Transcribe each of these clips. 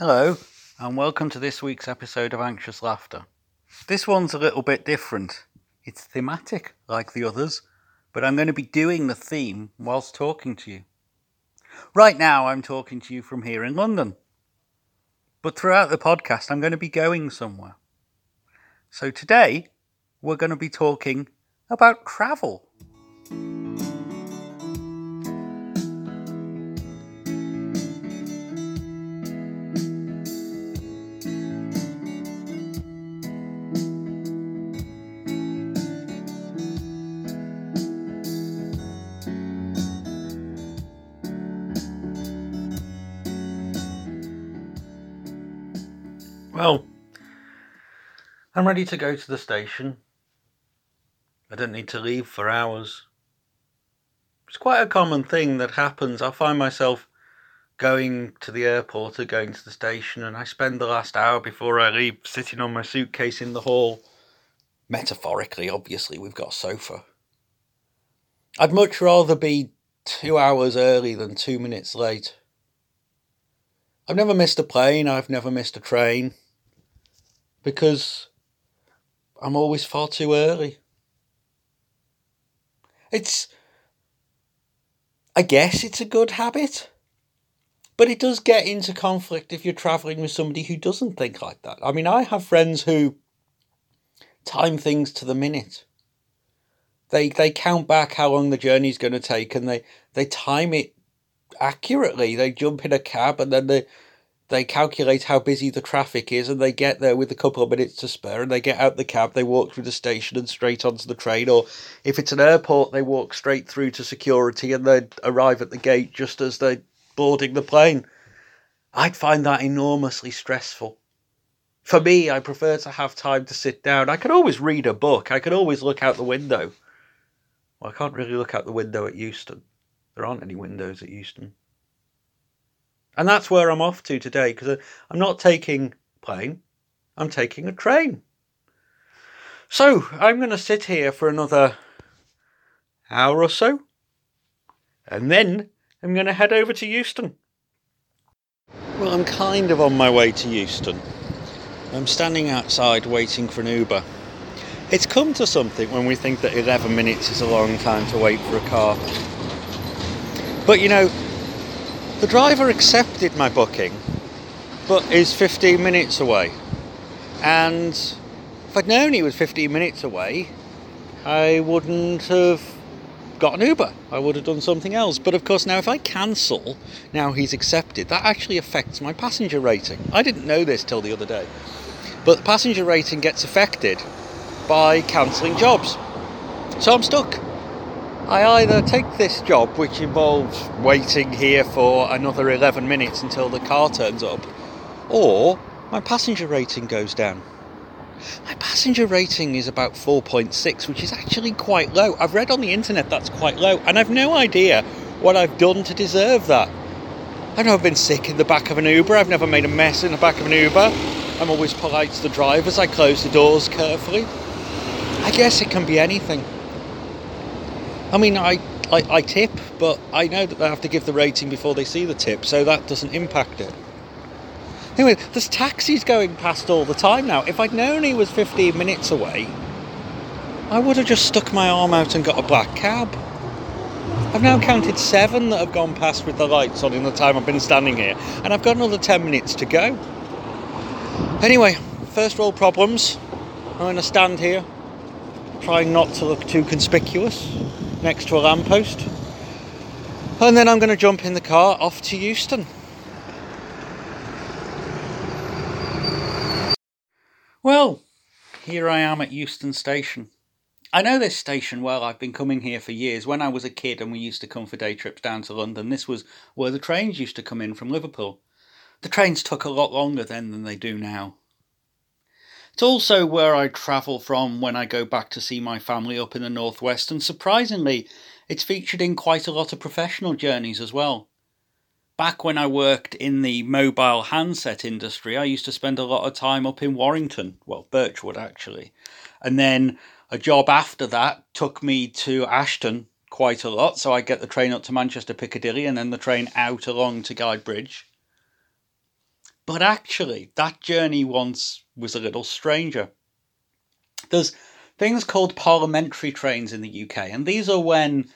Hello, and welcome to this week's episode of Anxious Laughter. This one's a little bit different. It's thematic, like the others, but I'm going to be doing the theme whilst talking to you. Right now, I'm talking to you from here in London. But throughout the podcast, I'm going to be going somewhere. So today, we're going to be talking about travel. I'm ready to go to the station. I don't need to leave for hours. It's quite a common thing that happens. I find myself going to the airport or going to the station, and I spend the last hour before I leave sitting on my suitcase in the hall. Metaphorically, obviously, we've got a sofa. I'd much rather be two hours early than two minutes late. I've never missed a plane, I've never missed a train because I'm always far too early. It's, I guess it's a good habit, but it does get into conflict if you're travelling with somebody who doesn't think like that. I mean, I have friends who time things to the minute. They they count back how long the journey's going to take, and they they time it accurately. They jump in a cab and then they they calculate how busy the traffic is and they get there with a couple of minutes to spare and they get out the cab, they walk through the station and straight onto the train. Or if it's an airport, they walk straight through to security and they arrive at the gate just as they're boarding the plane. I'd find that enormously stressful. For me, I prefer to have time to sit down. I can always read a book, I can always look out the window. Well, I can't really look out the window at Euston. There aren't any windows at Euston. And that's where I'm off to today because I'm not taking plane, I'm taking a train. So I'm going to sit here for another hour or so, and then I'm going to head over to Euston. Well, I'm kind of on my way to Euston. I'm standing outside waiting for an Uber. It's come to something when we think that 11 minutes is a long time to wait for a car. But you know, the driver accepted my booking, but is 15 minutes away. And if I'd known he was 15 minutes away, I wouldn't have got an Uber. I would have done something else. But of course, now if I cancel, now he's accepted, that actually affects my passenger rating. I didn't know this till the other day. But the passenger rating gets affected by cancelling jobs. So I'm stuck. I either take this job, which involves waiting here for another 11 minutes until the car turns up, or my passenger rating goes down. My passenger rating is about 4.6, which is actually quite low. I've read on the internet that's quite low, and I've no idea what I've done to deserve that. I've been sick in the back of an Uber, I've never made a mess in the back of an Uber. I'm always polite to the drivers, I close the doors carefully. I guess it can be anything. I mean, I, I, I tip, but I know that they have to give the rating before they see the tip, so that doesn't impact it. Anyway, there's taxis going past all the time now. If I'd known he was 15 minutes away, I would have just stuck my arm out and got a black cab. I've now counted seven that have gone past with the lights on in the time I've been standing here, and I've got another 10 minutes to go. Anyway, first world problems. I'm going to stand here, trying not to look too conspicuous next to a lamppost. And then I'm going to jump in the car off to Euston. Well, here I am at Euston Station. I know this station well. I've been coming here for years. When I was a kid and we used to come for day trips down to London, this was where the trains used to come in from Liverpool. The trains took a lot longer then than they do now. It's also where I travel from when I go back to see my family up in the northwest, and surprisingly, it's featured in quite a lot of professional journeys as well. Back when I worked in the mobile handset industry, I used to spend a lot of time up in Warrington, well, Birchwood actually. And then a job after that took me to Ashton quite a lot, so I get the train up to Manchester Piccadilly and then the train out along to Guide Bridge. But actually, that journey once was a little stranger. There's things called parliamentary trains in the UK, and these are when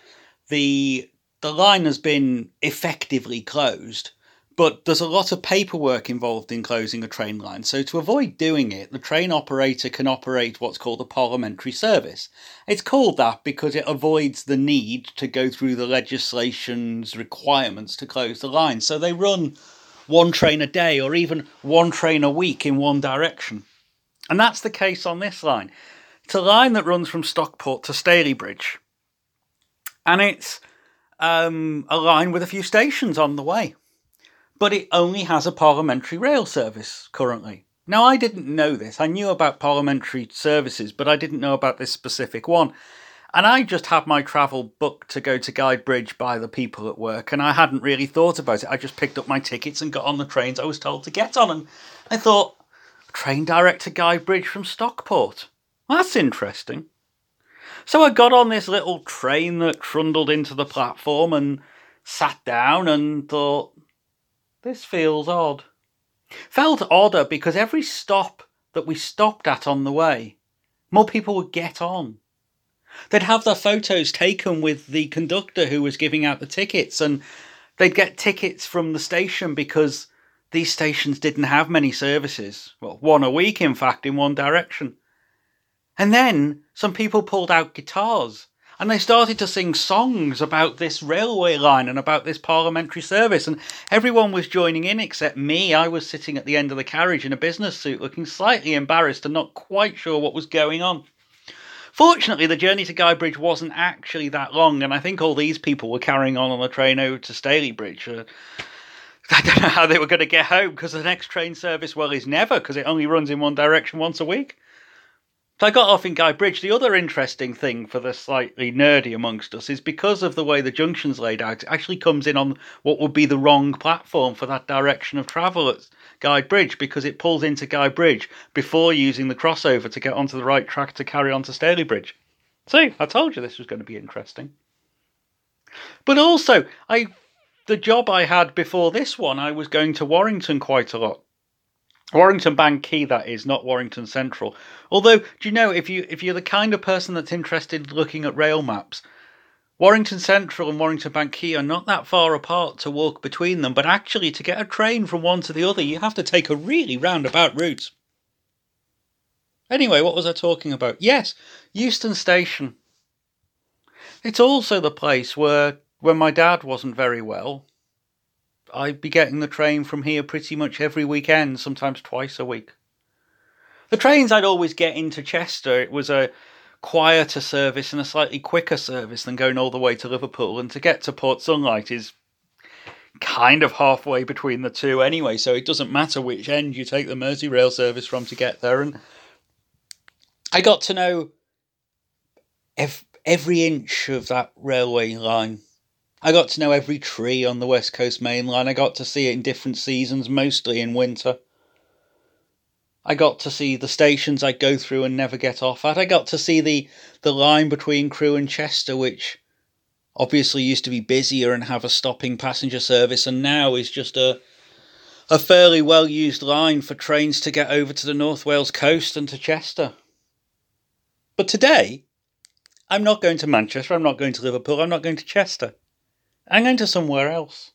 the the line has been effectively closed, but there's a lot of paperwork involved in closing a train line. So to avoid doing it, the train operator can operate what's called a parliamentary service. It's called that because it avoids the need to go through the legislation's requirements to close the line. So they run one train a day or even one train a week in one direction. And that's the case on this line. It's a line that runs from Stockport to Stalybridge. And it's um, a line with a few stations on the way. But it only has a parliamentary rail service currently. Now, I didn't know this. I knew about parliamentary services, but I didn't know about this specific one. And I just had my travel booked to go to Guide Bridge by the people at work, and I hadn't really thought about it. I just picked up my tickets and got on the trains I was told to get on, and I thought, train direct to Guide Bridge from Stockport. That's interesting. So I got on this little train that trundled into the platform and sat down and thought, this feels odd. Felt odder because every stop that we stopped at on the way, more people would get on. They'd have their photos taken with the conductor who was giving out the tickets, and they'd get tickets from the station because these stations didn't have many services. Well, one a week, in fact, in one direction. And then some people pulled out guitars and they started to sing songs about this railway line and about this parliamentary service, and everyone was joining in except me. I was sitting at the end of the carriage in a business suit, looking slightly embarrassed and not quite sure what was going on. Fortunately, the journey to Guide Bridge wasn't actually that long, and I think all these people were carrying on on the train over to Stalybridge. Uh, I don't know how they were going to get home because the next train service, well, is never because it only runs in one direction once a week. I got off in Guide Bridge. The other interesting thing for the slightly nerdy amongst us is because of the way the junction's laid out, it actually comes in on what would be the wrong platform for that direction of travel at Guide Bridge because it pulls into Guide Bridge before using the crossover to get onto the right track to carry on to Stalybridge. See, I told you this was going to be interesting. But also, I the job I had before this one, I was going to Warrington quite a lot. Warrington Bank Quay, that is, not Warrington Central. Although, do you know if you if you're the kind of person that's interested in looking at rail maps, Warrington Central and Warrington Bank Quay are not that far apart to walk between them, but actually to get a train from one to the other, you have to take a really roundabout route. Anyway, what was I talking about? Yes, Euston Station. It's also the place where, when my dad wasn't very well, I'd be getting the train from here pretty much every weekend, sometimes twice a week. The trains I'd always get into Chester, it was a quieter service and a slightly quicker service than going all the way to Liverpool. And to get to Port Sunlight is kind of halfway between the two anyway, so it doesn't matter which end you take the Merseyrail service from to get there. And I got to know every inch of that railway line I got to know every tree on the West Coast Main Line. I got to see it in different seasons, mostly in winter. I got to see the stations I go through and never get off at. I got to see the, the line between Crewe and Chester, which obviously used to be busier and have a stopping passenger service, and now is just a a fairly well used line for trains to get over to the North Wales coast and to Chester. But today, I'm not going to Manchester, I'm not going to Liverpool, I'm not going to Chester. I'm going to somewhere else.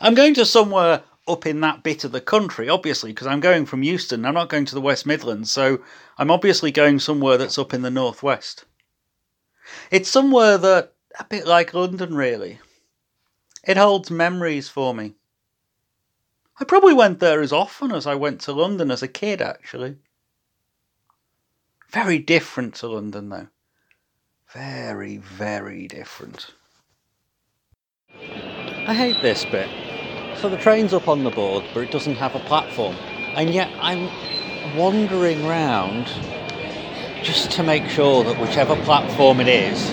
I'm going to somewhere up in that bit of the country, obviously, because I'm going from Euston. I'm not going to the West Midlands, so I'm obviously going somewhere that's up in the northwest. It's somewhere that, a bit like London, really. It holds memories for me. I probably went there as often as I went to London as a kid, actually. Very different to London, though. Very, very different. I hate this bit. So the train's up on the board, but it doesn't have a platform. And yet I'm wandering round just to make sure that whichever platform it is,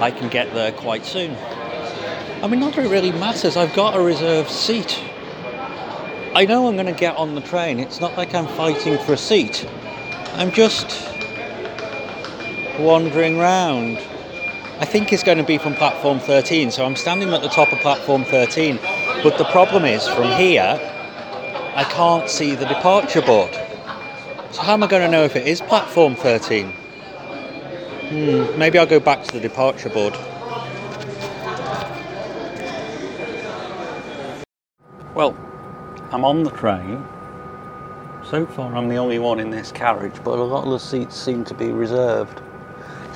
I can get there quite soon. I mean, not that it really matters. I've got a reserved seat. I know I'm going to get on the train. It's not like I'm fighting for a seat. I'm just wandering round I think is going to be from platform 13. So I'm standing at the top of platform 13. But the problem is from here, I can't see the departure board. So how am I going to know if it is platform 13? Hmm, maybe I'll go back to the departure board. Well, I'm on the train. So far, I'm the only one in this carriage, but a lot of the seats seem to be reserved.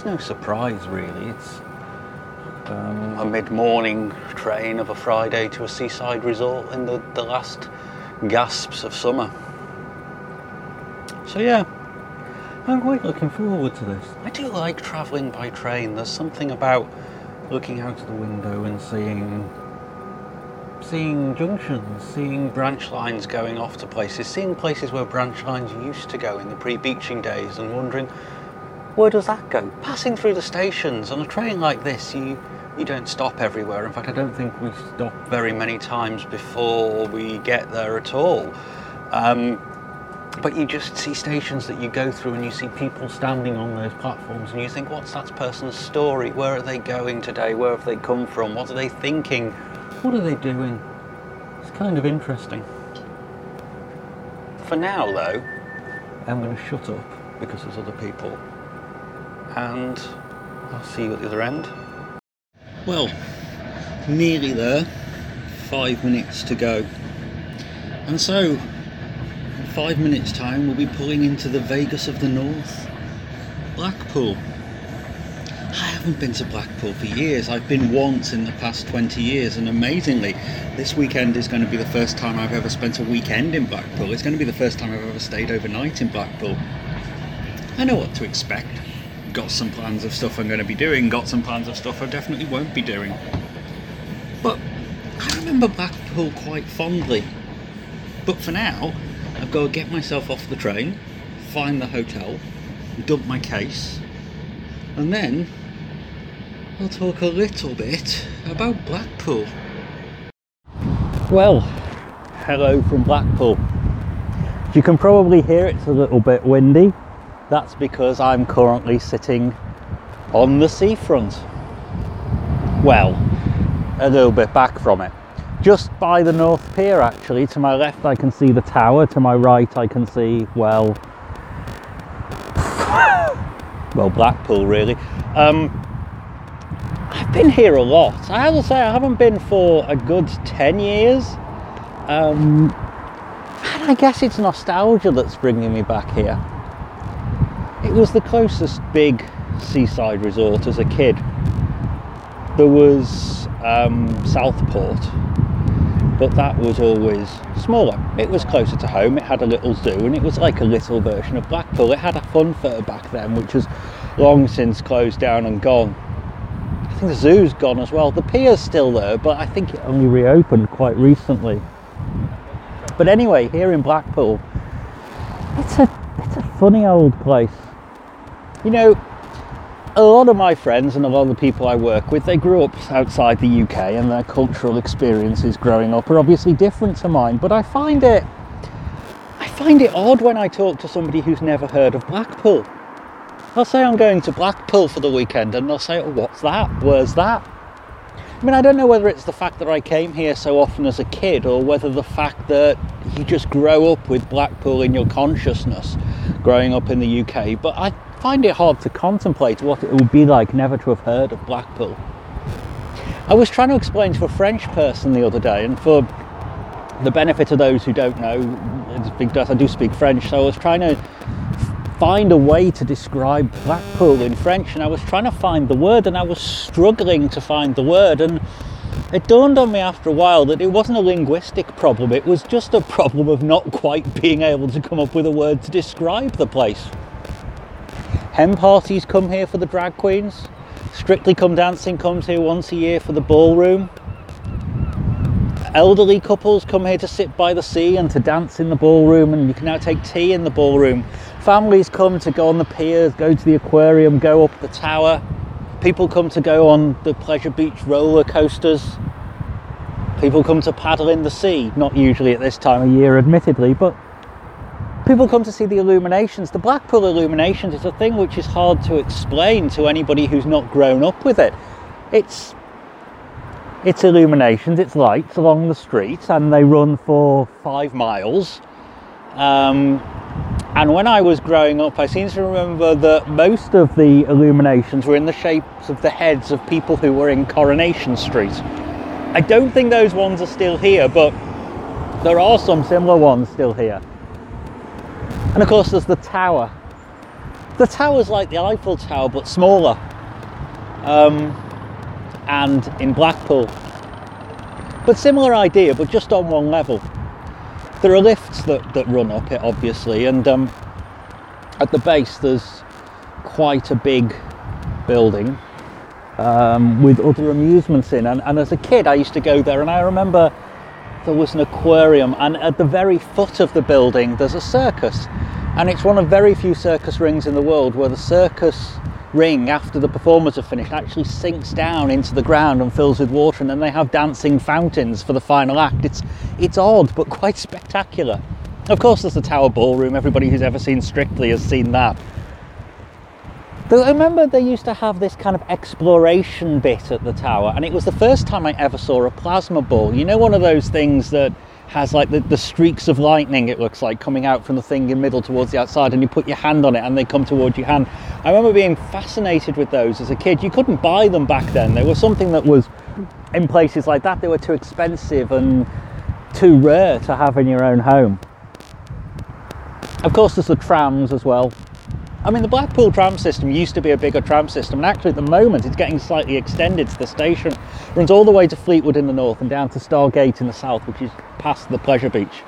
No surprise, really. It's um, a mid morning train of a Friday to a seaside resort in the, the last gasps of summer. So, yeah, I'm quite looking forward to this. I do like travelling by train. There's something about looking out of the window and seeing seeing junctions, seeing branch lines going off to places, seeing places where branch lines used to go in the pre-Beeching days and wondering where does that go? Passing through the stations on a train like this, you you don't stop everywhere. In fact, I don't think we stop very many times before we get there at all. Um, but you just see stations that you go through and you see people standing on those platforms and you think, what's that person's story? Where are they going today? Where have they come from? What are they thinking? What are they doing? It's kind of interesting. For now, though, I'm going to shut up because there's other people. And I'll see you at the other end. Well, nearly there. Five minutes to go. And so, in five minutes' time, we'll be pulling into the Vegas of the North, Blackpool. I haven't been to Blackpool for years. I've been once in the past 20 years, and amazingly, this weekend is going to be the first time I've ever spent a weekend in Blackpool. It's going to be the first time I've ever stayed overnight in Blackpool. I know what to expect. Got some plans of stuff I'm going to be doing, got some plans of stuff I definitely won't be doing. But I remember Blackpool quite fondly. But for now, I've got to get myself off the train, find the hotel, dump my case, and then I'll talk a little bit about Blackpool. Well, hello from Blackpool. You can probably hear it's a little bit windy. That's because I'm currently sitting on the seafront. Well, a little bit back from it just by the North Pier actually. To my left I can see the tower, to my right I can see, well, well Blackpool really. Um, I've been here a lot. I have to say I haven't been for a good 10 years. Um, and I guess it's nostalgia that's bringing me back here. It was the closest big seaside resort as a kid. There was um, Southport, but that was always smaller. It was closer to home, it had a little zoo, and it was like a little version of Blackpool. It had a fun fair back then, which has long since closed down and gone. I think the zoo's gone as well. The pier's still there, but I think it only reopened quite recently. But anyway, here in Blackpool, it's a it's a funny old place. You know, a lot of my friends and a lot of the people I work with, they grew up outside the UK and their cultural experiences growing up are obviously different to mine, but I find it I find it odd when I talk to somebody who's never heard of Blackpool. I'll say I'm going to Blackpool for the weekend and they'll say, oh, what's that? Where's that? I mean, I don't know whether it's the fact that I came here so often as a kid or whether the fact that you just grow up with Blackpool in your consciousness growing up in the UK, but I find it hard to contemplate what it would be like never to have heard of Blackpool. I was trying to explain to a French person the other day, and for the benefit of those who don't know, I do speak French, so I was trying to find a way to describe Blackpool in French, and I was trying to find the word, and I was struggling to find the word, and it dawned on me after a while that it wasn't a linguistic problem, it was just a problem of not quite being able to come up with a word to describe the place. Hen parties come here for the drag queens. Strictly Come Dancing comes here once a year for the ballroom. Elderly couples come here to sit by the sea and to dance in the ballroom, and you can now take tea in the ballroom. Families come to go on the piers, go to the aquarium, go up the tower. People come to go on the Pleasure Beach roller coasters. People come to paddle in the sea, not usually at this time of year, admittedly, but people come to see the illuminations. The Blackpool illuminations is a thing which is hard to explain to anybody who's not grown up with it. It's It's illuminations, it's lights along the street, and they run for five miles. Um, and when I was growing up, I seem to remember that most of the illuminations were in the shapes of the heads of people who were in Coronation Street. I don't think those ones are still here, but there are some similar ones still here. And of course, there's the tower. The tower's like the Eiffel Tower, but smaller. Um, and in Blackpool. But similar idea, but just on one level. There are lifts that, that run up it, obviously, and um, at the base there's quite a big building um, with other amusements in. And, and as a kid, I used to go there, and I remember there was an aquarium, and at the very foot of the building, there's a circus. And it's one of very few circus rings in the world where the circus ring after the performers have finished actually sinks down into the ground and fills with water and then they have dancing fountains for the final act. It's it's odd but quite spectacular. Of course there's the tower ballroom. Everybody who's ever seen strictly has seen that I remember they used to have this kind of exploration bit at the tower, and it was the first time I ever saw a plasma ball. You know, one of those things that has like the, the streaks of lightning, it looks like, coming out from the thing in middle towards the outside, and you put your hand on it and they come towards your hand. I remember being fascinated with those as a kid. You couldn't buy them back then, they were something that was in places like that, they were too expensive and too rare to have in your own home. Of course, there's the trams as well. I mean, the Blackpool tram system used to be a bigger tram system, and actually at the moment it's getting slightly extended to the station. It runs all the way to Fleetwood in the north and down to Starr Gate in the south, which is past the pleasure beach.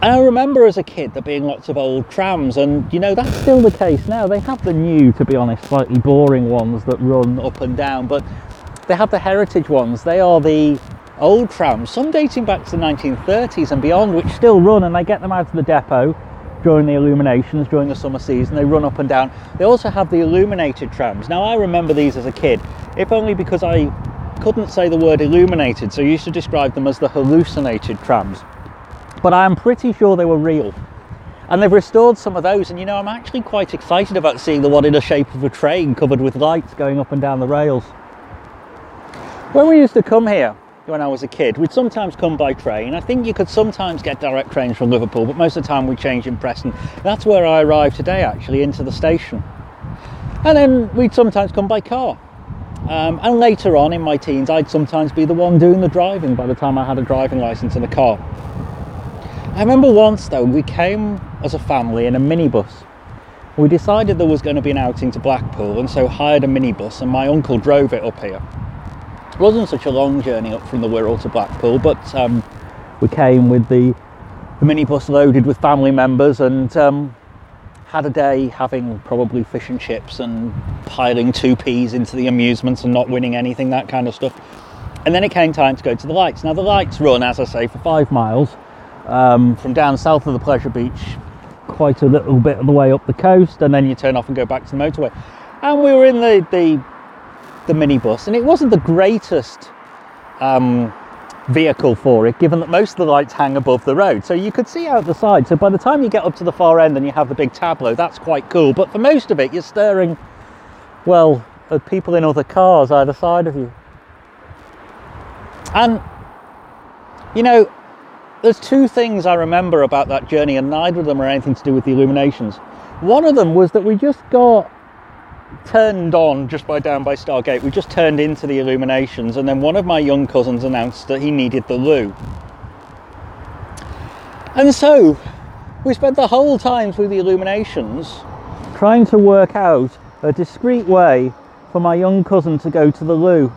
And I remember as a kid there being lots of old trams, and you know, that's still the case now. They have the new, to be honest, slightly boring ones that run up and down, but they have the heritage ones. They are the old trams, some dating back to the 1930s and beyond, which still run, and they get them out of the depot during the illuminations during the summer season. They run up and down. They also have the illuminated trams. Now, I remember these as a kid, if only because I couldn't say the word illuminated, so I used to describe them as the hallucinated trams. But I am pretty sure they were real. And they've restored some of those, and you know, I'm actually quite excited about seeing the one in the shape of a train covered with lights going up and down the rails. When we used to come here, when I was a kid. We'd sometimes come by train. I think you could sometimes get direct trains from Liverpool, but most of the time we change in Preston. That's where I arrived today, actually, into the station. And then we'd sometimes come by car. Um, and later on in my teens, I'd sometimes be the one doing the driving by the time I had a driving license and a car. I remember once though, we came as a family in a minibus. We decided there was going to be an outing to Blackpool and so hired a minibus and my uncle drove it up here wasn't such a long journey up from the Wirral to Blackpool, but um, we came with the, the minibus loaded with family members and um, had a day having probably fish and chips and piling two peas into the amusements and not winning anything, that kind of stuff. And then it came time to go to the lights. Now, the lights run, as I say, for five miles um, from down south of the Pleasure Beach, quite a little bit of the way up the coast, and then you turn off and go back to the motorway. And we were in the, the the minibus, and it wasn't the greatest um, vehicle for it, given that most of the lights hang above the road. So you could see out the side. So by the time you get up to the far end and you have the big tableau, that's quite cool. But for most of it, you're staring, well, at people in other cars either side of you. And, you know, there's two things I remember about that journey, and neither of them are anything to do with the illuminations. One of them was that we just got turned on just by down by Starr Gate. We just turned into the illuminations, and then one of my young cousins announced that he needed the loo. And so we spent the whole time through the illuminations trying to work out a discreet way for my young cousin to go to the loo.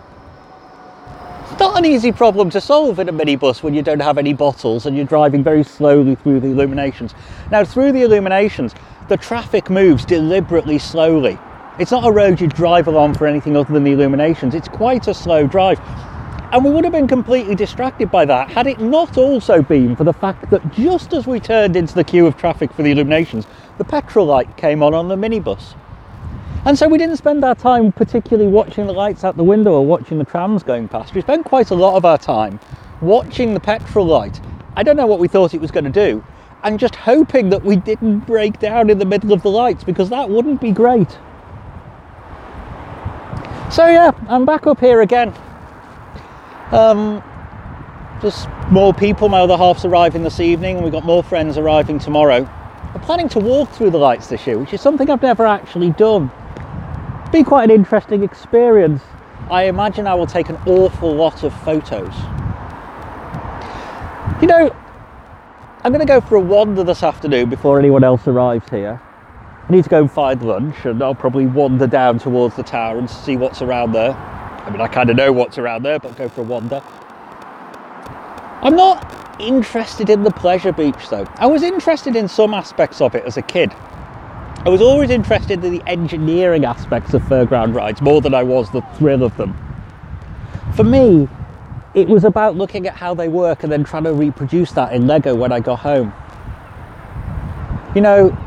It's not an easy problem to solve in a minibus when you don't have any bottles and you're driving very slowly through the illuminations. Now, through the illuminations, the traffic moves deliberately slowly it's not a road you drive along for anything other than the illuminations. It's quite a slow drive. And we would have been completely distracted by that had it not also been for the fact that just as we turned into the queue of traffic for the illuminations, the petrol light came on on the minibus. And so we didn't spend our time particularly watching the lights out the window or watching the trams going past. We spent quite a lot of our time watching the petrol light. I don't know what we thought it was going to do, and just hoping that we didn't break down in the middle of the lights because that wouldn't be great. So yeah, I'm back up here again. Um, just more people. My other half's arriving this evening, and we've got more friends arriving tomorrow. I'm planning to walk through the lights this year, which is something I've never actually done. Be quite an interesting experience. I imagine I will take an awful lot of photos. You know, I'm going to go for a wander this afternoon before anyone else arrives here. I need to go and find lunch, and I'll probably wander down towards the tower and see what's around there. I mean, I kind of know what's around there, but go for a wander. I'm not interested in the pleasure beach though. I was interested in some aspects of it as a kid. I was always interested in the engineering aspects of fairground rides more than I was the thrill of them. For me, it was about looking at how they work and then trying to reproduce that in Lego when I got home. You know,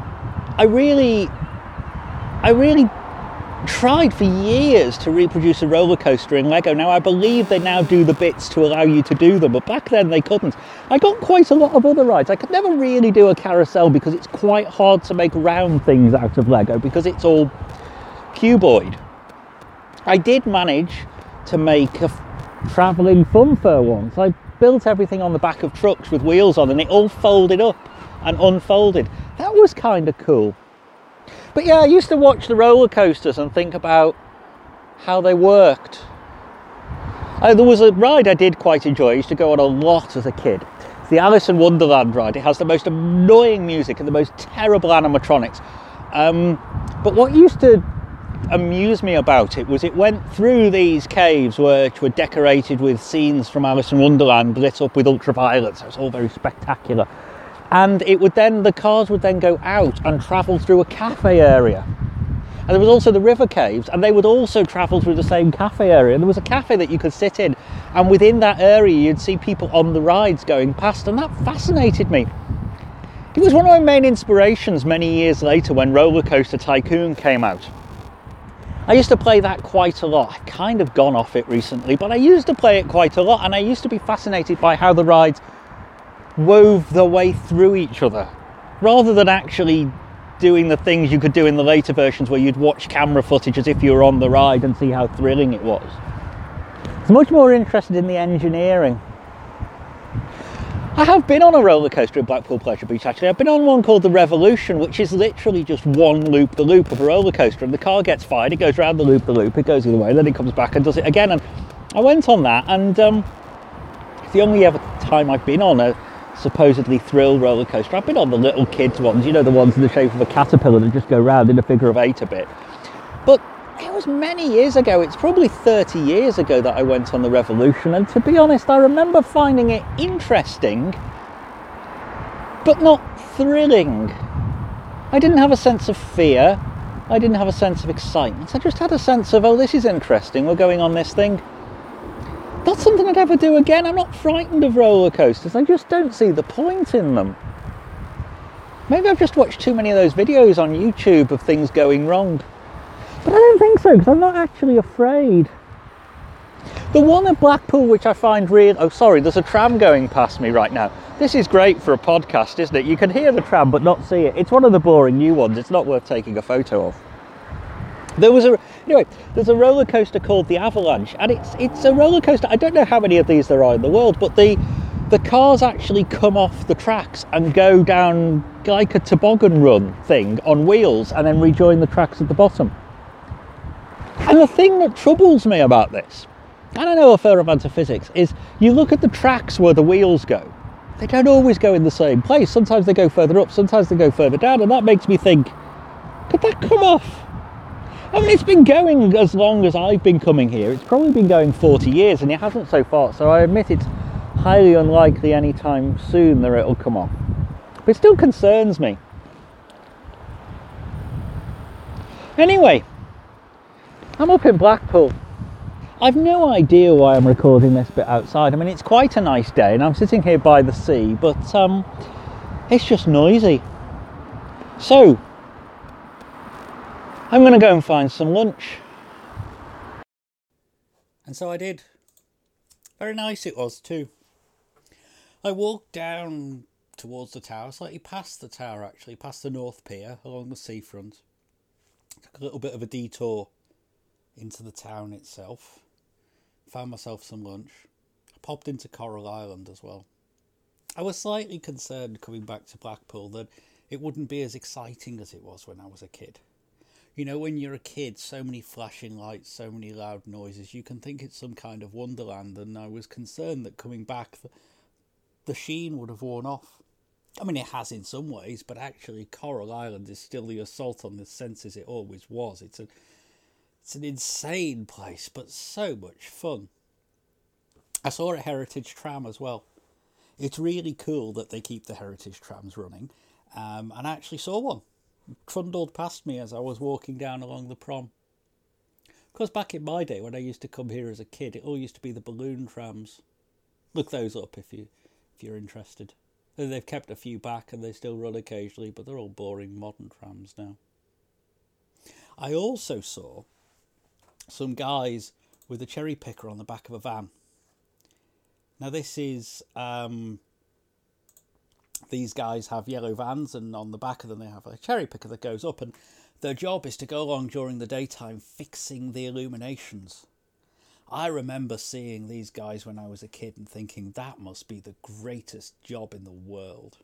I really, I really tried for years to reproduce a roller coaster in Lego. Now I believe they now do the bits to allow you to do them, but back then they couldn't. I got quite a lot of other rides. I could never really do a carousel because it's quite hard to make round things out of Lego because it's all cuboid. I did manage to make a travelling funfair once. I built everything on the back of trucks with wheels on and it all folded up and unfolded. That was kind of cool. But yeah, I used to watch the roller coasters and think about how they worked. Uh, there was a ride I did quite enjoy. I used to go on a lot as a kid. It's the Alice in Wonderland ride. It has the most annoying music and the most terrible animatronics. Um, but what used to amuse me about it was it went through these caves which were decorated with scenes from Alice in Wonderland lit up with ultraviolet. So it's all very spectacular and it would then the cars would then go out and travel through a cafe area. And there was also the river caves and they would also travel through the same cafe area. And there was a cafe that you could sit in and within that area you'd see people on the rides going past and that fascinated me. It was one of my main inspirations many years later when roller coaster tycoon came out. I used to play that quite a lot. I've kind of gone off it recently, but I used to play it quite a lot and I used to be fascinated by how the rides wove their way through each other rather than actually doing the things you could do in the later versions where you'd watch camera footage as if you were on the ride and see how thrilling it was. It's much more interested in the engineering. I have been on a roller coaster in Blackpool Pleasure Beach actually. I've been on one called the Revolution, which is literally just one loop the loop of a roller coaster. And the car gets fired, it goes around the loop the loop, it goes the other way, then it comes back and does it again. And I went on that, and um, it's the only ever time I've been on a supposedly thrill roller coaster. I've been on the little kids ones, you know, the ones in the shape of a caterpillar that just go round in a figure of eight a bit. But it was many years ago, it's probably 30 years ago that I went on the Revolution, and to be honest, I remember finding it interesting, but not thrilling. I didn't have a sense of fear, I didn't have a sense of excitement, I just had a sense of, oh, this is interesting, we're going on this thing not something I'd ever do again. I'm not frightened of roller coasters. I just don't see the point in them. Maybe I've just watched too many of those videos on YouTube of things going wrong. But I don't think so because I'm not actually afraid. The one at Blackpool, which I find real. Oh, sorry, there's a tram going past me right now. This is great for a podcast, isn't it? You can hear the tram but not see it. It's one of the boring new ones. It's not worth taking a photo of. There was a anyway. There's a roller coaster called the Avalanche, and it's it's a roller coaster. I don't know how many of these there are in the world, but the the cars actually come off the tracks and go down like a toboggan run thing on wheels, and then rejoin the tracks at the bottom. And the thing that troubles me about this, and I know a fair amount of physics, is you look at the tracks where the wheels go. They don't always go in the same place. Sometimes they go further up, sometimes they go further down, and that makes me think, could that come off? I mean, it's been going as long as I've been coming here. It's probably been going 40 years and it hasn't so far. So I admit it's highly unlikely anytime soon that it'll come off. But it still concerns me. Anyway, I'm up in Blackpool. I've no idea why I'm recording this bit outside. I mean, it's quite a nice day and I'm sitting here by the sea, but um, it's just noisy. So, I'm going to go and find some lunch. And so I did. Very nice it was too. I walked down towards the tower, slightly past the tower actually, past the North Pier along the seafront. Took a little bit of a detour into the town itself. Found myself some lunch. popped into Coral Island as well. I was slightly concerned coming back to Blackpool that it wouldn't be as exciting as it was when I was a kid. You know, when you're a kid, so many flashing lights, so many loud noises, you can think it's some kind of wonderland, and I was concerned that coming back, the, the sheen would have worn off. I mean, it has in some ways, but actually, Coral Island is still the assault on the senses it always was. It's a, it's an insane place, but so much fun. I saw a heritage tram as well. It's really cool that they keep the heritage trams running, um, and I actually saw one trundled past me as I was walking down along the prom. Because back in my day, when I used to come here as a kid, it all used to be the balloon trams. Look those up if you if you're interested. They've kept a few back and they still run occasionally, but they're all boring modern trams now. I also saw some guys with a cherry picker on the back of a van. Now this is um, these guys have yellow vans, and on the back of them they have a cherry picker that goes up, and their job is to go along during the daytime fixing the illuminations. I remember seeing these guys when I was a kid and thinking that must be the greatest job in the world.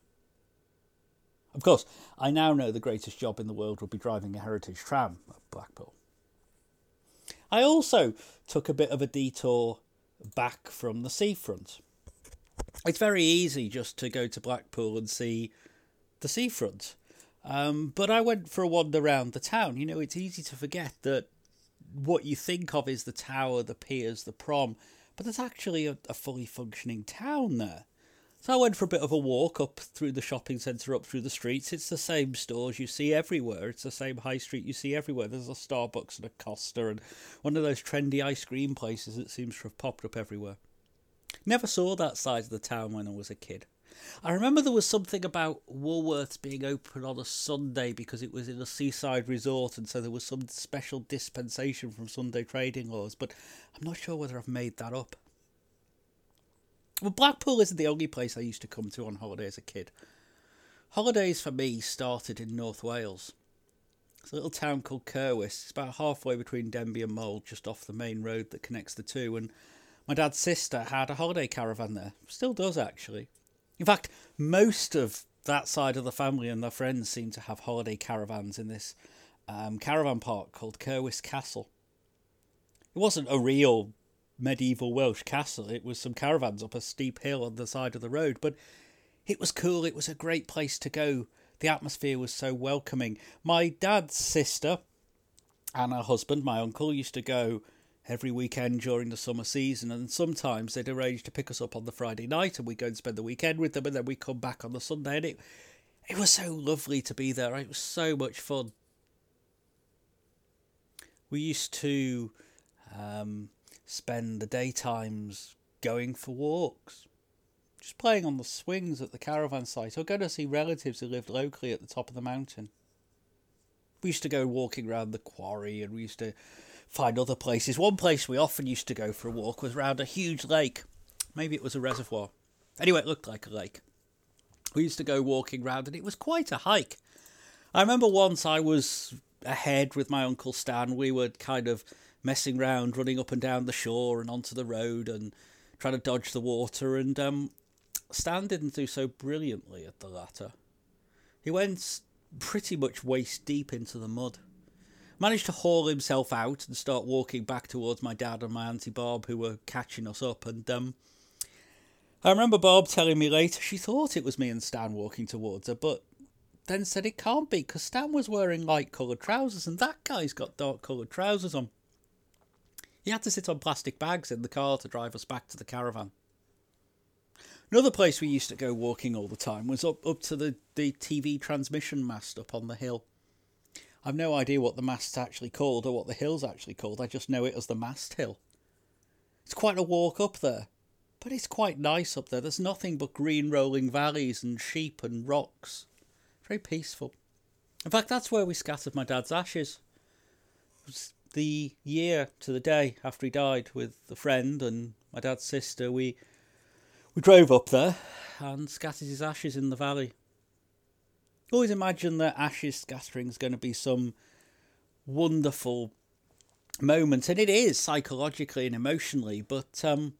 Of course, I now know the greatest job in the world would be driving a heritage tram at Blackpool. I also took a bit of a detour back from the seafront it's very easy just to go to Blackpool and see the seafront. Um, but I went for a wander around the town. You know, it's easy to forget that what you think of is the tower, the piers, the prom, but there's actually a, a fully functioning town there. So I went for a bit of a walk up through the shopping centre, up through the streets. It's the same stores you see everywhere. It's the same high street you see everywhere. There's a Starbucks and a Costa and one of those trendy ice cream places that seems to have popped up everywhere. Never saw that side of the town when I was a kid. I remember there was something about Woolworths being open on a Sunday because it was in a seaside resort, and so there was some special dispensation from Sunday trading laws, but I'm not sure whether I've made that up. Well, Blackpool isn't the only place I used to come to on holiday as a kid. Holidays for me started in North Wales. It's a little town called Caerwys. It's about halfway between Denbigh and Mold, just off the main road that connects the two, and my dad's sister had a holiday caravan there. Still does, actually. In fact, most of that side of the family and their friends seem to have holiday caravans in this um, caravan park called Caerwys Castle. It wasn't a real medieval Welsh castle, it was some caravans up a steep hill on the side of the road, but it was cool, it was a great place to go. The atmosphere was so welcoming. My dad's sister and her husband, my uncle, used to go every weekend during the summer season, and sometimes they'd arrange to pick us up on the Friday night, and we'd go and spend the weekend with them, and then we come back on the Sunday, and it it was so lovely to be there. It was so much fun. We used to um, spend the daytimes going for walks, just playing on the swings at the caravan site, or going to see relatives who lived locally at the top of the mountain. We used to go walking around the quarry, and we used to find other places. One place we often used to go for a walk was round a huge lake. Maybe it was a reservoir. Anyway, it looked like a lake. We used to go walking round, and it was quite a hike. I remember once I was ahead with my uncle Stan. We were kind of messing round, running up and down the shore and onto the road, and trying to dodge the water. And um, Stan didn't do so brilliantly at the latter. He went pretty much waist deep into the mud managed to haul himself out and start walking back towards my dad and my auntie Bob, who were catching us up. And um, I remember Bob telling me later she thought it was me and Stan walking towards her, but then said it can't be because Stan was wearing light coloured trousers and that guy's got dark coloured trousers on. He had to sit on plastic bags in the car to drive us back to the caravan. Another place we used to go walking all the time was up, up to the, the TV transmission mast up on the hill. I've no idea what the mast's actually called or what the hill's actually called. I just know it as the Mast Hill. It's quite a walk up there, but it's quite nice up there. There's nothing but green rolling valleys and sheep and rocks. Very peaceful. In fact, that's where we scattered my dad's ashes. It was the year to the day after he died with a friend and my dad's sister. We we drove up there and scattered his ashes in the valley always imagine that ashes scattering is going to be some wonderful moment, and it is psychologically and emotionally. But um,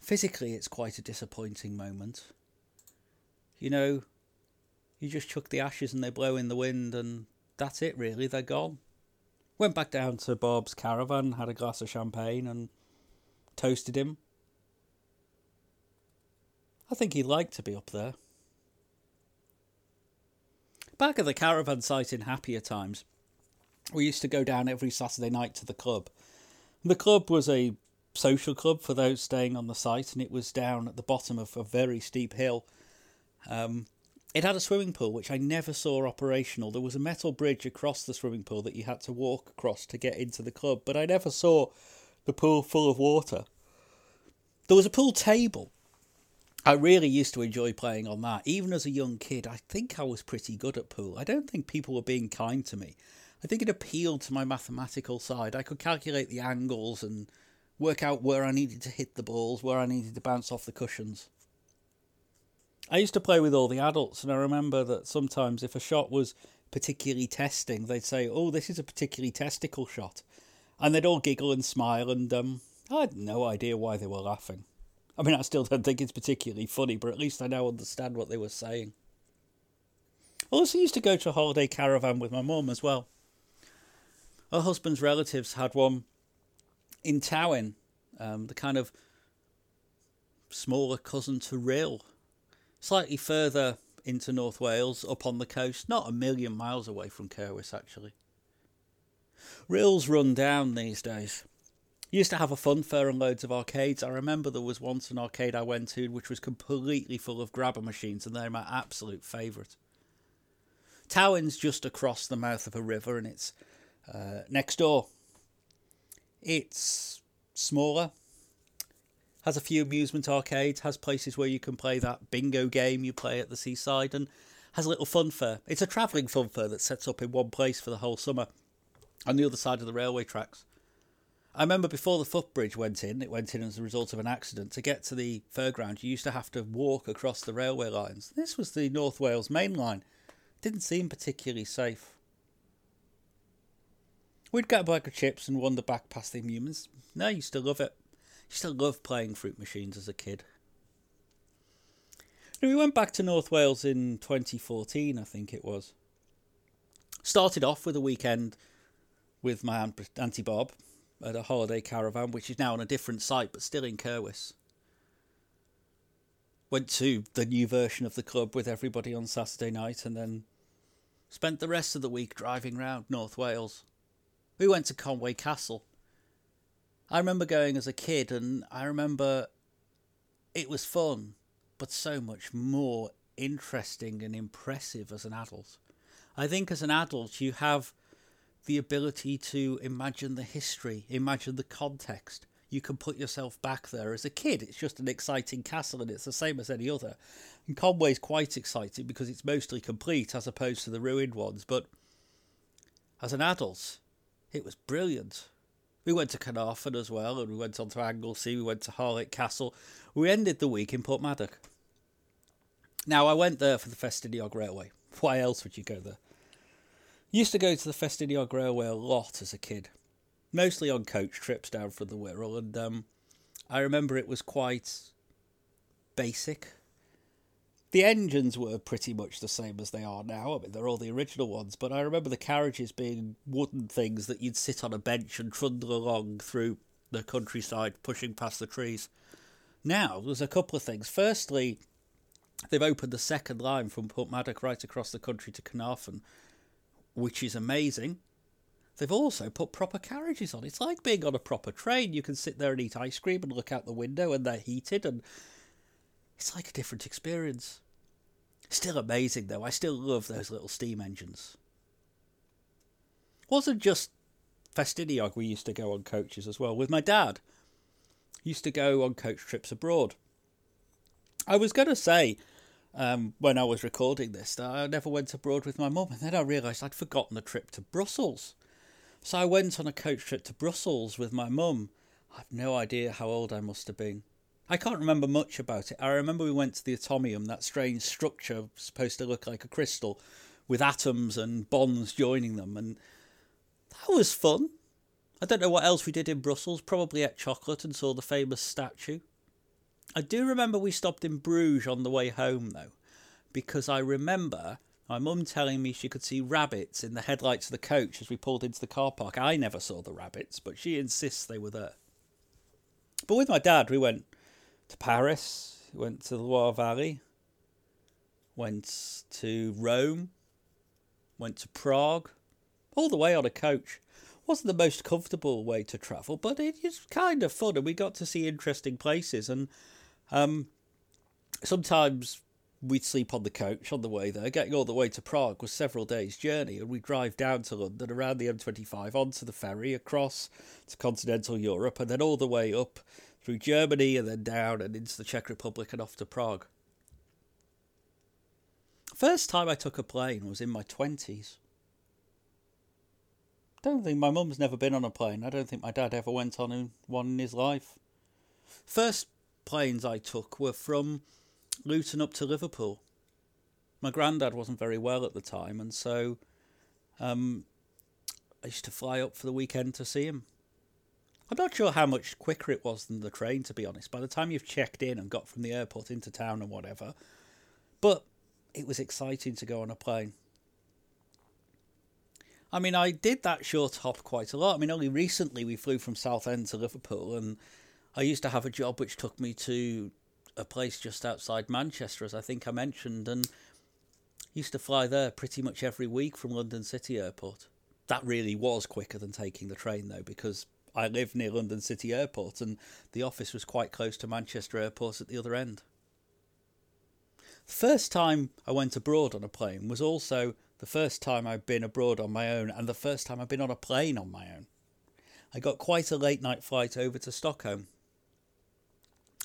physically it's quite a disappointing moment. You know, you just chuck the ashes and they blow in the wind, and that's it, really. They're gone. Went back down to Bob's caravan, had a glass of champagne, and toasted him. I think he'd like to be up there. Back at the caravan site in happier times, we used to go down every Saturday night to the club. The club was a social club for those staying on the site, and it was down at the bottom of a very steep hill. Um, it had a swimming pool, which I never saw operational. There was a metal bridge across the swimming pool that you had to walk across to get into the club, but I never saw the pool full of water. There was a pool table. I really used to enjoy playing on that. Even as a young kid, I think I was pretty good at pool. I don't think people were being kind to me. I think it appealed to my mathematical side. I could calculate the angles and work out where I needed to hit the balls, where I needed to bounce off the cushions. I used to play with all the adults, and I remember that sometimes if a shot was particularly testing, they'd say, "Oh, this is a particularly testicle shot," and they'd all giggle and smile, and um, I had no idea why they were laughing. I mean, I still don't think it's particularly funny, but at least I now understand what they were saying. I also used to go to a holiday caravan with my mum as well. Her husband's relatives had one in Towyn, um, the kind of smaller cousin to Rhyl slightly further into North Wales, up on the coast, not a million miles away from Caerwys actually. Rhyl's run down these days. Used to have a fun fair and loads of arcades. I remember there was once an arcade I went to which was completely full of grabber machines, and they're my absolute favourite. Towyn's just across the mouth of a river, and it's uh, next door. It's smaller, has a few amusement arcades, has places where you can play that bingo game you play at the seaside, and has a little fun fair. It's a travelling fun fair that sets up in one place for the whole summer on the other side of the railway tracks. I remember before the footbridge went in, it went in as a result of an accident. To get to the fairground, you used to have to walk across the railway lines. This was the North Wales main line. Didn't seem particularly safe. We'd get a bag of chips and wander back past the amusements. No, you still love it used to love playing fruit machines as a kid. we went back to North Wales in 2014, I think it was. Started off with a weekend with my Auntie Bob at a holiday caravan, which is now on a different site but still in Caerwys. Went to the new version of the club with everybody on Saturday night and then spent the rest of the week driving round North Wales. We went to Conway Castle, I remember going as a kid, and I remember it was fun, but so much more interesting and impressive as an adult. I think as an adult, you have the ability to imagine the history, imagine the context. You can put yourself back there. As a kid, it's just an exciting castle and it's the same as any other. And Conway's quite exciting because it's mostly complete as opposed to the ruined ones. But as an adult, it was brilliant. We went to Caernarfon as well, and we went on to Anglesey, we went to Harlech Castle. We ended the week in Porthmadog. Now, I went there for the Festiniog Railway. Why else would you go there? Used to go to the Festiniog Railway a lot as a kid, mostly on coach trips down from the Wirral, and um, I remember it was quite basic the engines were pretty much the same as they are now. I mean, they're all the original ones, but I remember the carriages being wooden things that you'd sit on a bench and trundle along through the countryside, pushing past the trees. Now, there's a couple of things. Firstly, they've opened the second line from Porthmadog right across the country to Caernarfon, which is amazing. They've also put proper carriages on. It's like being on a proper train. You can sit there and eat ice cream and look out the window, and they're heated, and it's like a different experience. Still amazing though. I still love those little steam engines. Wasn't just Festiniog we used to go on coaches as well with my dad. Used to go on coach trips abroad. I was going to say um, when I was recording this that I never went abroad with my mum, and then I realised I'd forgotten the trip to Brussels. So I went on a coach trip to Brussels with my mum. I've no idea how old I must have been. I can't remember much about it. I remember we went to the atomium, that strange structure supposed to look like a crystal with atoms and bonds joining them, and that was fun. I don't know what else we did in Brussels. Probably ate chocolate and saw the famous statue. I do remember we stopped in Bruges on the way home though, because I remember my mum telling me she could see rabbits in the headlights of the coach as we pulled into the car park. I never saw the rabbits, but she insists they were there. But with my dad, we went to Paris, went to the Loire Valley, went to Rome, went to Prague, all the way on a coach. Wasn't the most comfortable way to travel, but it is kind of fun, and we got to see interesting places. And um, sometimes we'd sleep on the coach on the way there. Getting all the way to Prague was several days' journey, and we'd drive down to London around the M25 onto the ferry across to continental Europe, and then all the way up through Germany and then down and into the Czech Republic and off to Prague. First time I took a plane was in my twenties. Don't think my mum's never been on a plane. I don't think my dad ever went on one in his life. First planes I took were from Luton up to Liverpool. My granddad wasn't very well at the time, and so um, I used to fly up for the weekend to see him. I'm not sure how much quicker it was than the train, to be honest, by the time you've checked in and got from the airport into town and whatever. But it was exciting to go on a plane. I mean, I did that short hop quite a lot. I mean, only recently we flew from Southend to Liverpool, and I used to have a job which took me to a place just outside Manchester, as I think I mentioned, and used to fly there pretty much every week from London City Airport. That really was quicker than taking the train, though, because I live near London City Airport, and the office was quite close to Manchester Airport at the other end. The first time I went abroad on a plane was also the first time I've been abroad on my own, and the first time I've been on a plane on my own. I got quite a late night flight over to Stockholm.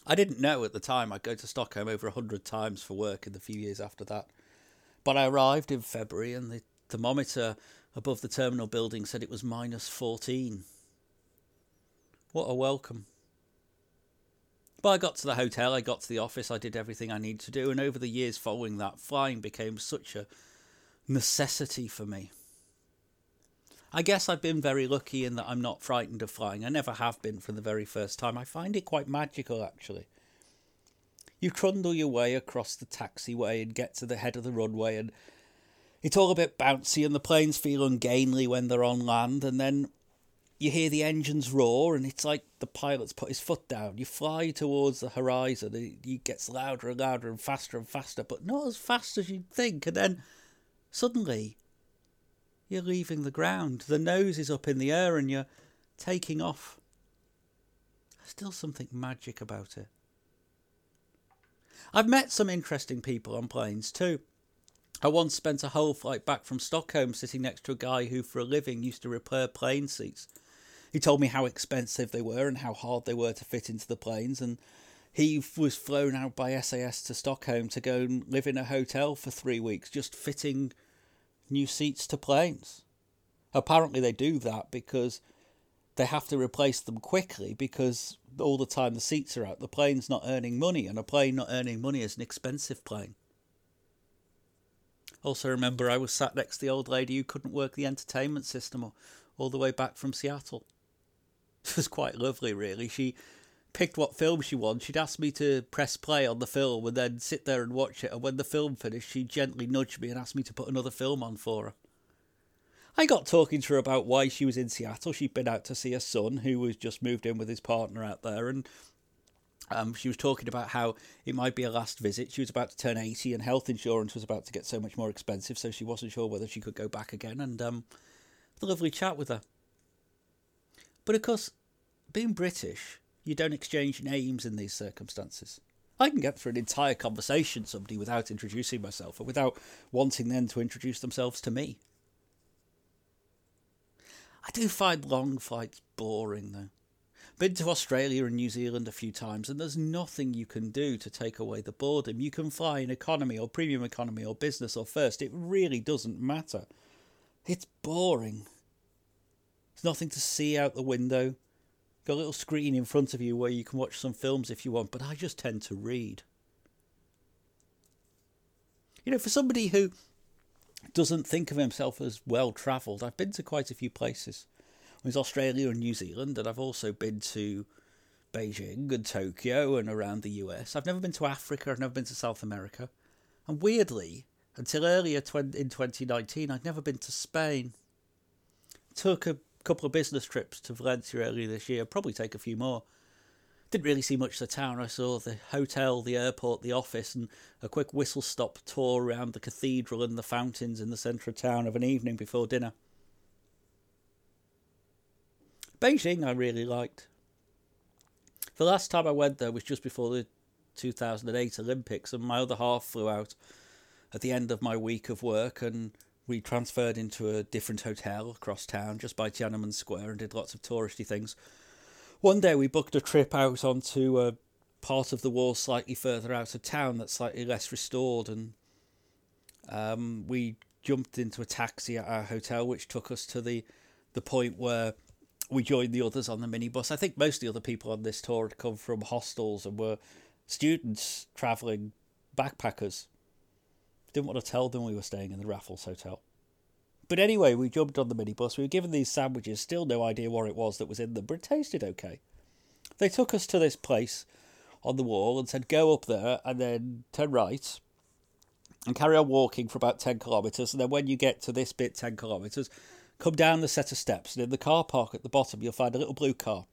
I didn't know at the time I'd go to Stockholm over a hundred times for work in the few years after that. But I arrived in February and the thermometer above the terminal building said it was minus 14. What a welcome. But I got to the hotel, I got to the office, I did everything I needed to do, and over the years following that, flying became such a necessity for me. I guess I've been very lucky in that I'm not frightened of flying. I never have been from the very first time. I find it quite magical, actually. You trundle your way across the taxiway and get to the head of the runway, and it's all a bit bouncy, and the planes feel ungainly when they're on land, and then you hear the engines roar, and it's like the pilot's put his foot down. You fly towards the horizon, and it gets louder and louder and faster and faster, but not as fast as you'd think, and then suddenly you're leaving the ground. The nose is up in the air and you're taking off. There's still something magic about it. I've met some interesting people on planes too. I once spent a whole flight back from Stockholm sitting next to a guy who, for a living, used to repair plane seats. He told me how expensive they were and how hard they were to fit into the planes, and he was flown out by SAS to Stockholm to go and live in a hotel for three weeks, just fitting new seats to planes. Apparently, they do that because they have to replace them quickly because all the time the seats are out, the plane's not earning money, and a plane not earning money is an expensive plane. Also, remember, I was sat next to the old lady who couldn't work the entertainment system all, the way back from Seattle. It was quite lovely, really. She picked what film she wanted. She'd ask me to press play on the film and then sit there and watch it. And when the film finished, she'd gently nudge me and ask me to put another film on for her. I got talking to her about why she was in Seattle. She'd been out to see her son, who was just moved in with his partner out there, and um, she was talking about how it might be a last visit. She was about to turn 80, and health insurance was about to get so much more expensive, so she wasn't sure whether she could go back again. And um, lovely chat with her. But of course, being British, you don't exchange names in these circumstances. I can get through an entire conversation somebody without introducing myself or without wanting them to introduce themselves to me. I do find long flights boring though. Been to Australia and New Zealand a few times, and there's nothing you can do to take away the boredom. You can fly in economy or premium economy or business or first, it really doesn't matter. It's boring. There's nothing to see out the window. Got a little screen in front of you where you can watch some films if you want, but I just tend to read. You know, for somebody who doesn't think of himself as well travelled, I've been to quite a few places. I was Australia and New Zealand, and I've also been to Beijing and Tokyo and around the US. I've never been to Africa, I've never been to South America. And weirdly, until earlier in 2019, I'd never been to Spain. Took a couple of business trips to Valencia earlier this year, probably take a few more. Didn't really see much of the town. I saw the hotel, the airport, the office, and a quick whistle stop tour around the cathedral and the fountains in the centre of town of an evening before dinner. Beijing, I really liked. The last time I went there was just before the 2008 Olympics, and my other half flew out at the end of my week of work, and we transferred into a different hotel across town just by Tiananmen Square and did lots of touristy things one day we booked a trip out onto a part of the wall slightly further out of town that's slightly less restored, and um, we jumped into a taxi at our hotel, which took us to the the point where we joined the others on the minibus. I think most of the other people on this tour had come from hostels and were students travelling, backpackers. Didn't want to tell them we were staying in the Raffles Hotel. But anyway, we jumped on the minibus. We were given these sandwiches, still no idea what it was that was in them, but it tasted okay. They took us to this place on the wall and said, go up there and then turn right and carry on walking for about 10 kilometres. And then when you get to this bit, 10 kilometres, come down the set of steps. And in the car park at the bottom, you'll find a little blue car.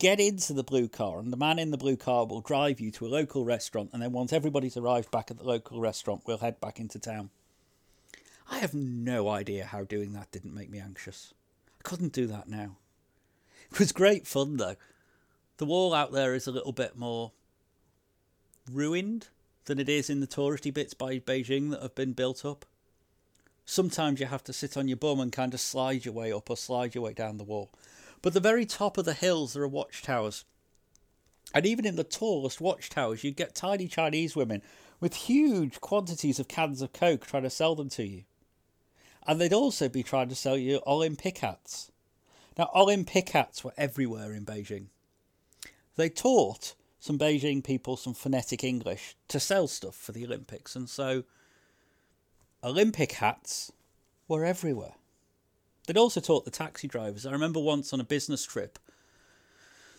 Get into the blue car, and the man in the blue car will drive you to a local restaurant. And then once everybody's arrived back at the local restaurant, we'll head back into town. I have no idea how doing that didn't make me anxious. I couldn't do that now. It was great fun though. The wall out there is a little bit more ruined than it is in the touristy bits by Beijing that have been built up. Sometimes you have to sit on your bum and kind of slide your way up or slide your way down the wall. But the very top of the hills there are watchtowers. And even in the tallest watchtowers, you get tiny Chinese women with huge quantities of cans of Coke trying to sell them to you and they'd also be trying to sell you Olympic hats. Now, Olympic hats were everywhere in Beijing. They taught some Beijing people some phonetic English to sell stuff for the Olympics, and so Olympic hats were everywhere. They'd also taught the taxi drivers. I remember once on a business trip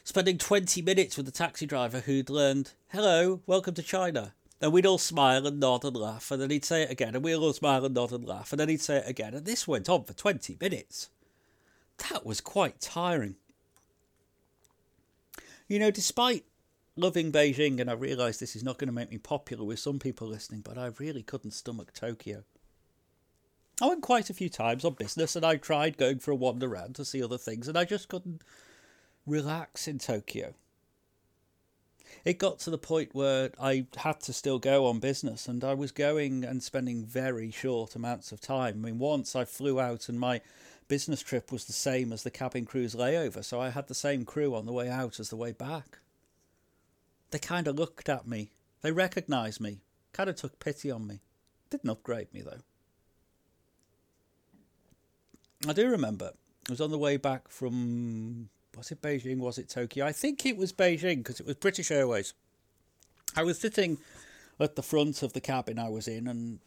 spending 20 minutes with the taxi driver who'd learned, Hello, welcome to China. And we'd all smile and nod and laugh, and then he'd say it again, and we'd all smile and nod and laugh, and then he'd say it again, and this went on for 20 minutes. That was quite tiring. You know, despite loving Beijing, and I realise this is not going to make me popular with some people listening, but I really couldn't stomach Tokyo. I went quite a few times on business, and I tried going for a wander around to see other things, and I just couldn't relax in Tokyo it got to the point where I had to still go on business, and I was going and spending very short amounts of time. I mean, once I flew out, and my business trip was the same as the cabin crew's layover, so I had the same crew on the way out as the way back. They kind of looked at me, they recognised me, kind of took pity on me. Didn't upgrade me though. I do remember I was on the way back from was it Beijing? Was it Tokyo? I think it was Beijing because it was British Airways. I was sitting at the front of the cabin I was in, and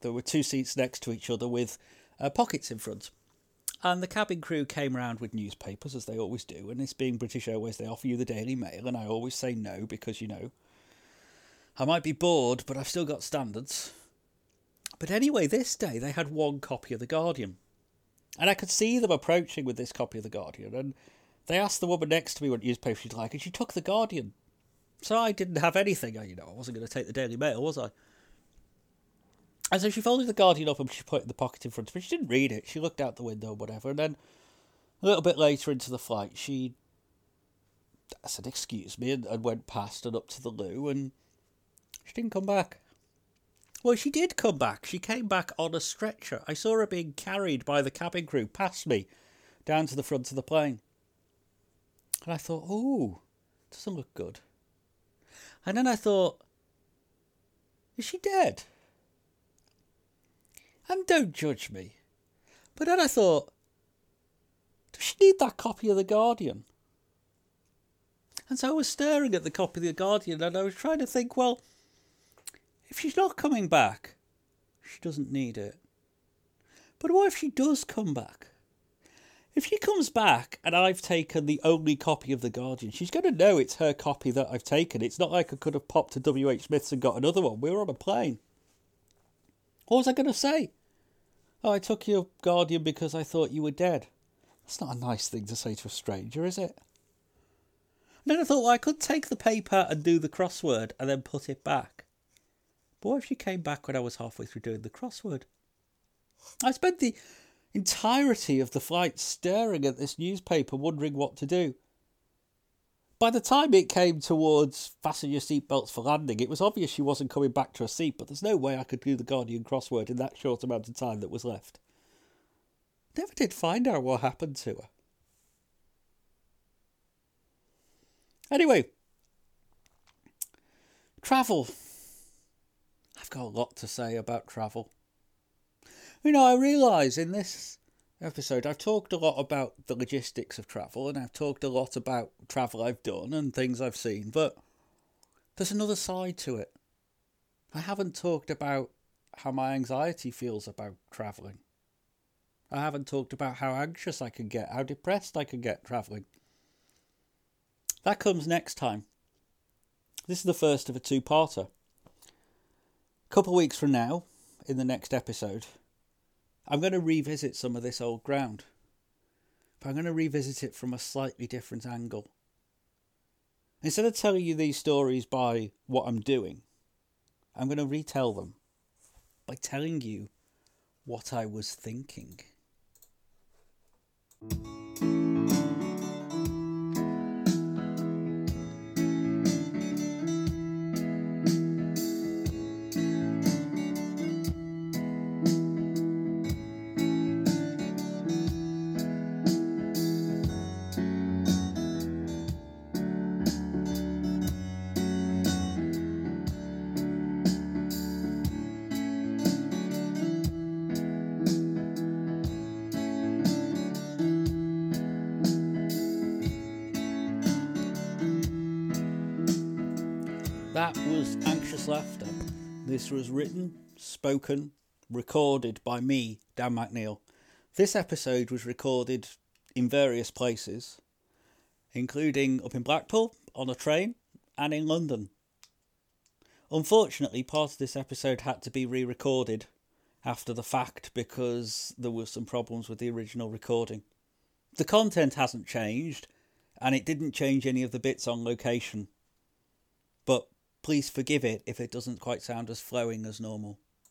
there were two seats next to each other with uh, pockets in front. And the cabin crew came round with newspapers, as they always do. And this being British Airways, they offer you the Daily Mail, and I always say no because, you know, I might be bored, but I've still got standards. But anyway, this day they had one copy of The Guardian. And I could see them approaching with this copy of The Guardian, and they asked the woman next to me what newspaper she'd like, and she took The Guardian. So I didn't have anything. You know, I wasn't going to take the Daily Mail, was I? And so she folded The Guardian up and she put it in the pocket in front of her. She didn't read it. She looked out the window, whatever. And then a little bit later into the flight, she I said, excuse me, and, and went past and up to the loo, and she didn't come back. Well, she did come back. She came back on a stretcher. I saw her being carried by the cabin crew past me down to the front of the plane. And I thought, oh, doesn't look good. And then I thought, is she dead? And don't judge me. But then I thought, does she need that copy of The Guardian? And so I was staring at the copy of The Guardian and I was trying to think, well, if she's not coming back, she doesn't need it. But what if she does come back? If she comes back and I've taken the only copy of The Guardian, she's going to know it's her copy that I've taken. It's not like I could have popped to WH Smith's and got another one. We were on a plane. What was I going to say? Oh, I took your Guardian because I thought you were dead. That's not a nice thing to say to a stranger, is it? And then I thought, well, I could take the paper and do the crossword and then put it back. But what if she came back when I was halfway through doing the crossword? I spent the entirety of the flight staring at this newspaper, wondering what to do. By the time it came towards fasten your seatbelts for landing, it was obvious she wasn't coming back to her seat, but there's no way I could do the Guardian crossword in that short amount of time that was left. Never did find out what happened to her. Anyway, travel. Got a lot to say about travel. You know, I realise in this episode I've talked a lot about the logistics of travel and I've talked a lot about travel I've done and things I've seen, but there's another side to it. I haven't talked about how my anxiety feels about travelling. I haven't talked about how anxious I can get, how depressed I can get travelling. That comes next time. This is the first of a two parter. Couple of weeks from now, in the next episode, I'm going to revisit some of this old ground. But I'm going to revisit it from a slightly different angle. Instead of telling you these stories by what I'm doing, I'm going to retell them by telling you what I was thinking. Laughter. This was written, spoken, recorded by me, Dan McNeil. This episode was recorded in various places, including up in Blackpool, on a train, and in London. Unfortunately, part of this episode had to be re recorded after the fact because there were some problems with the original recording. The content hasn't changed, and it didn't change any of the bits on location. But please forgive it if it doesn't quite sound as flowing as normal.